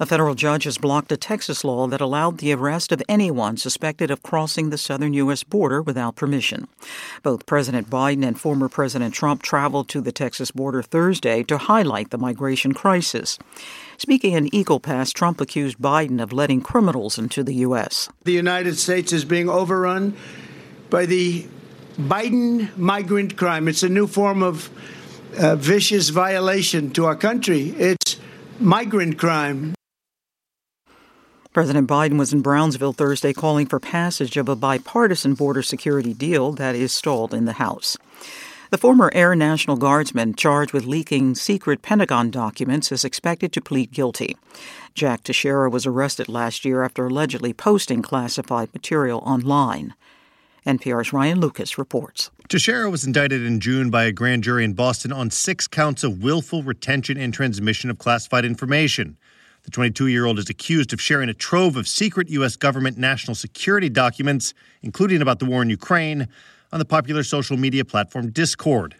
A federal judge has blocked a Texas law that allowed the arrest of anyone suspected of crossing the southern U.S. border without permission. Both President Biden and former President Trump traveled to the Texas border Thursday to highlight the migration crisis. Speaking in Eagle Pass, Trump accused Biden of letting criminals into the U.S. The United States is being overrun by the Biden migrant crime. It's a new form of uh, vicious violation to our country. It's migrant crime. President Biden was in Brownsville Thursday calling for passage of a bipartisan border security deal that is stalled in the House. The former Air National Guardsman charged with leaking secret Pentagon documents is expected to plead guilty. Jack Teixeira was arrested last year after allegedly posting classified material online. NPR's Ryan Lucas reports. Teixeira was indicted in June by a grand jury in Boston on six counts of willful retention and transmission of classified information. The 22 year old is accused of sharing a trove of secret U.S. government national security documents, including about the war in Ukraine, on the popular social media platform Discord.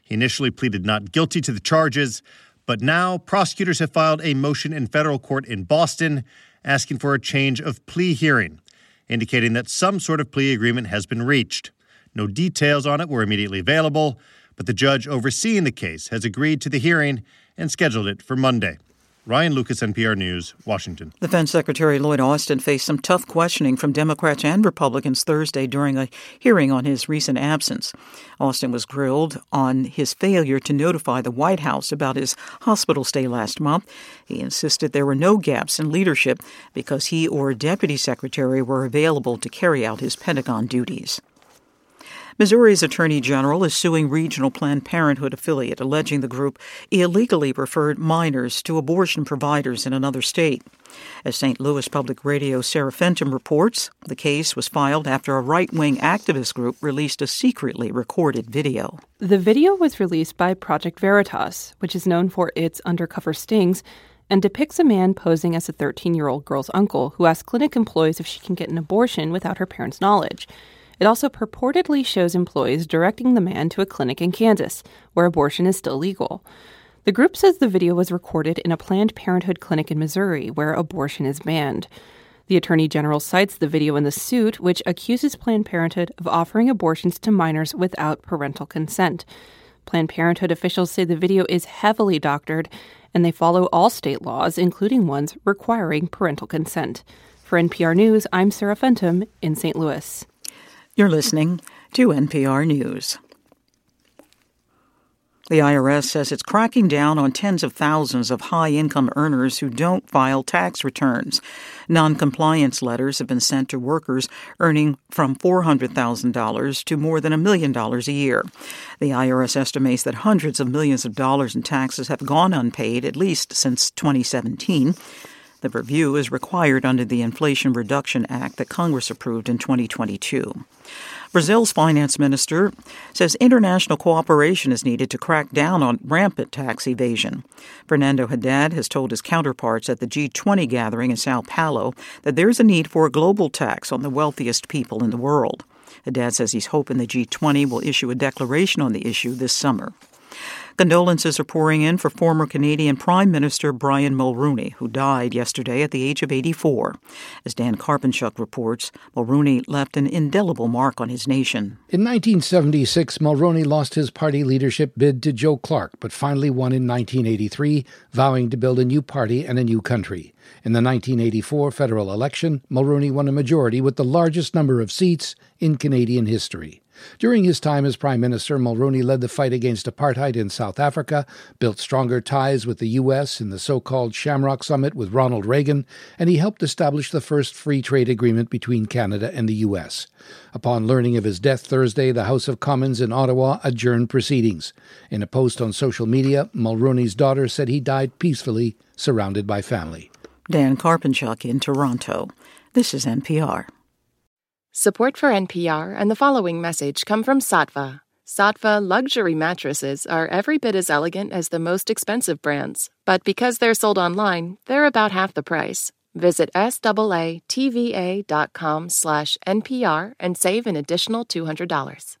He initially pleaded not guilty to the charges, but now prosecutors have filed a motion in federal court in Boston asking for a change of plea hearing, indicating that some sort of plea agreement has been reached. No details on it were immediately available, but the judge overseeing the case has agreed to the hearing and scheduled it for Monday. Ryan Lucas, NPR News, Washington. Defense Secretary Lloyd Austin faced some tough questioning from Democrats and Republicans Thursday during a hearing on his recent absence. Austin was grilled on his failure to notify the White House about his hospital stay last month. He insisted there were no gaps in leadership because he or a deputy secretary were available to carry out his Pentagon duties. Missouri's Attorney General is suing regional Planned Parenthood affiliate, alleging the group illegally referred minors to abortion providers in another state. As St. Louis Public Radio Sarah Fentem reports, the case was filed after a right wing activist group released a secretly recorded video. The video was released by Project Veritas, which is known for its undercover stings and depicts a man posing as a 13 year old girl's uncle who asks clinic employees if she can get an abortion without her parents' knowledge. It also purportedly shows employees directing the man to a clinic in Kansas, where abortion is still legal. The group says the video was recorded in a Planned Parenthood clinic in Missouri, where abortion is banned. The Attorney General cites the video in the suit, which accuses Planned Parenthood of offering abortions to minors without parental consent. Planned Parenthood officials say the video is heavily doctored and they follow all state laws, including ones requiring parental consent. For NPR News, I'm Sarah Fentem in St. Louis. You're listening to NPR News. The IRS says it's cracking down on tens of thousands of high income earners who don't file tax returns. Non-compliance letters have been sent to workers earning from $400,000 to more than a million dollars a year. The IRS estimates that hundreds of millions of dollars in taxes have gone unpaid at least since 2017. The review is required under the Inflation Reduction Act that Congress approved in 2022. Brazil's finance minister says international cooperation is needed to crack down on rampant tax evasion. Fernando Haddad has told his counterparts at the G20 gathering in Sao Paulo that there's a need for a global tax on the wealthiest people in the world. Haddad says he's hoping the G20 will issue a declaration on the issue this summer. Condolences are pouring in for former Canadian Prime Minister Brian Mulroney, who died yesterday at the age of 84. As Dan Karpenchuk reports, Mulroney left an indelible mark on his nation. In 1976, Mulroney lost his party leadership bid to Joe Clark, but finally won in 1983, vowing to build a new party and a new country. In the 1984 federal election, Mulroney won a majority with the largest number of seats in Canadian history. During his time as Prime Minister, Mulroney led the fight against apartheid in South Africa, built stronger ties with the U.S. in the so called Shamrock Summit with Ronald Reagan, and he helped establish the first free trade agreement between Canada and the U.S. Upon learning of his death Thursday, the House of Commons in Ottawa adjourned proceedings. In a post on social media, Mulroney's daughter said he died peacefully, surrounded by family. Dan Karpenchuk in Toronto. This is NPR. Support for NPR and the following message come from Saatva. Saatva luxury mattresses are every bit as elegant as the most expensive brands, but because they're sold online, they're about half the price. Visit SAATVA.com slash NPR and save an additional $200.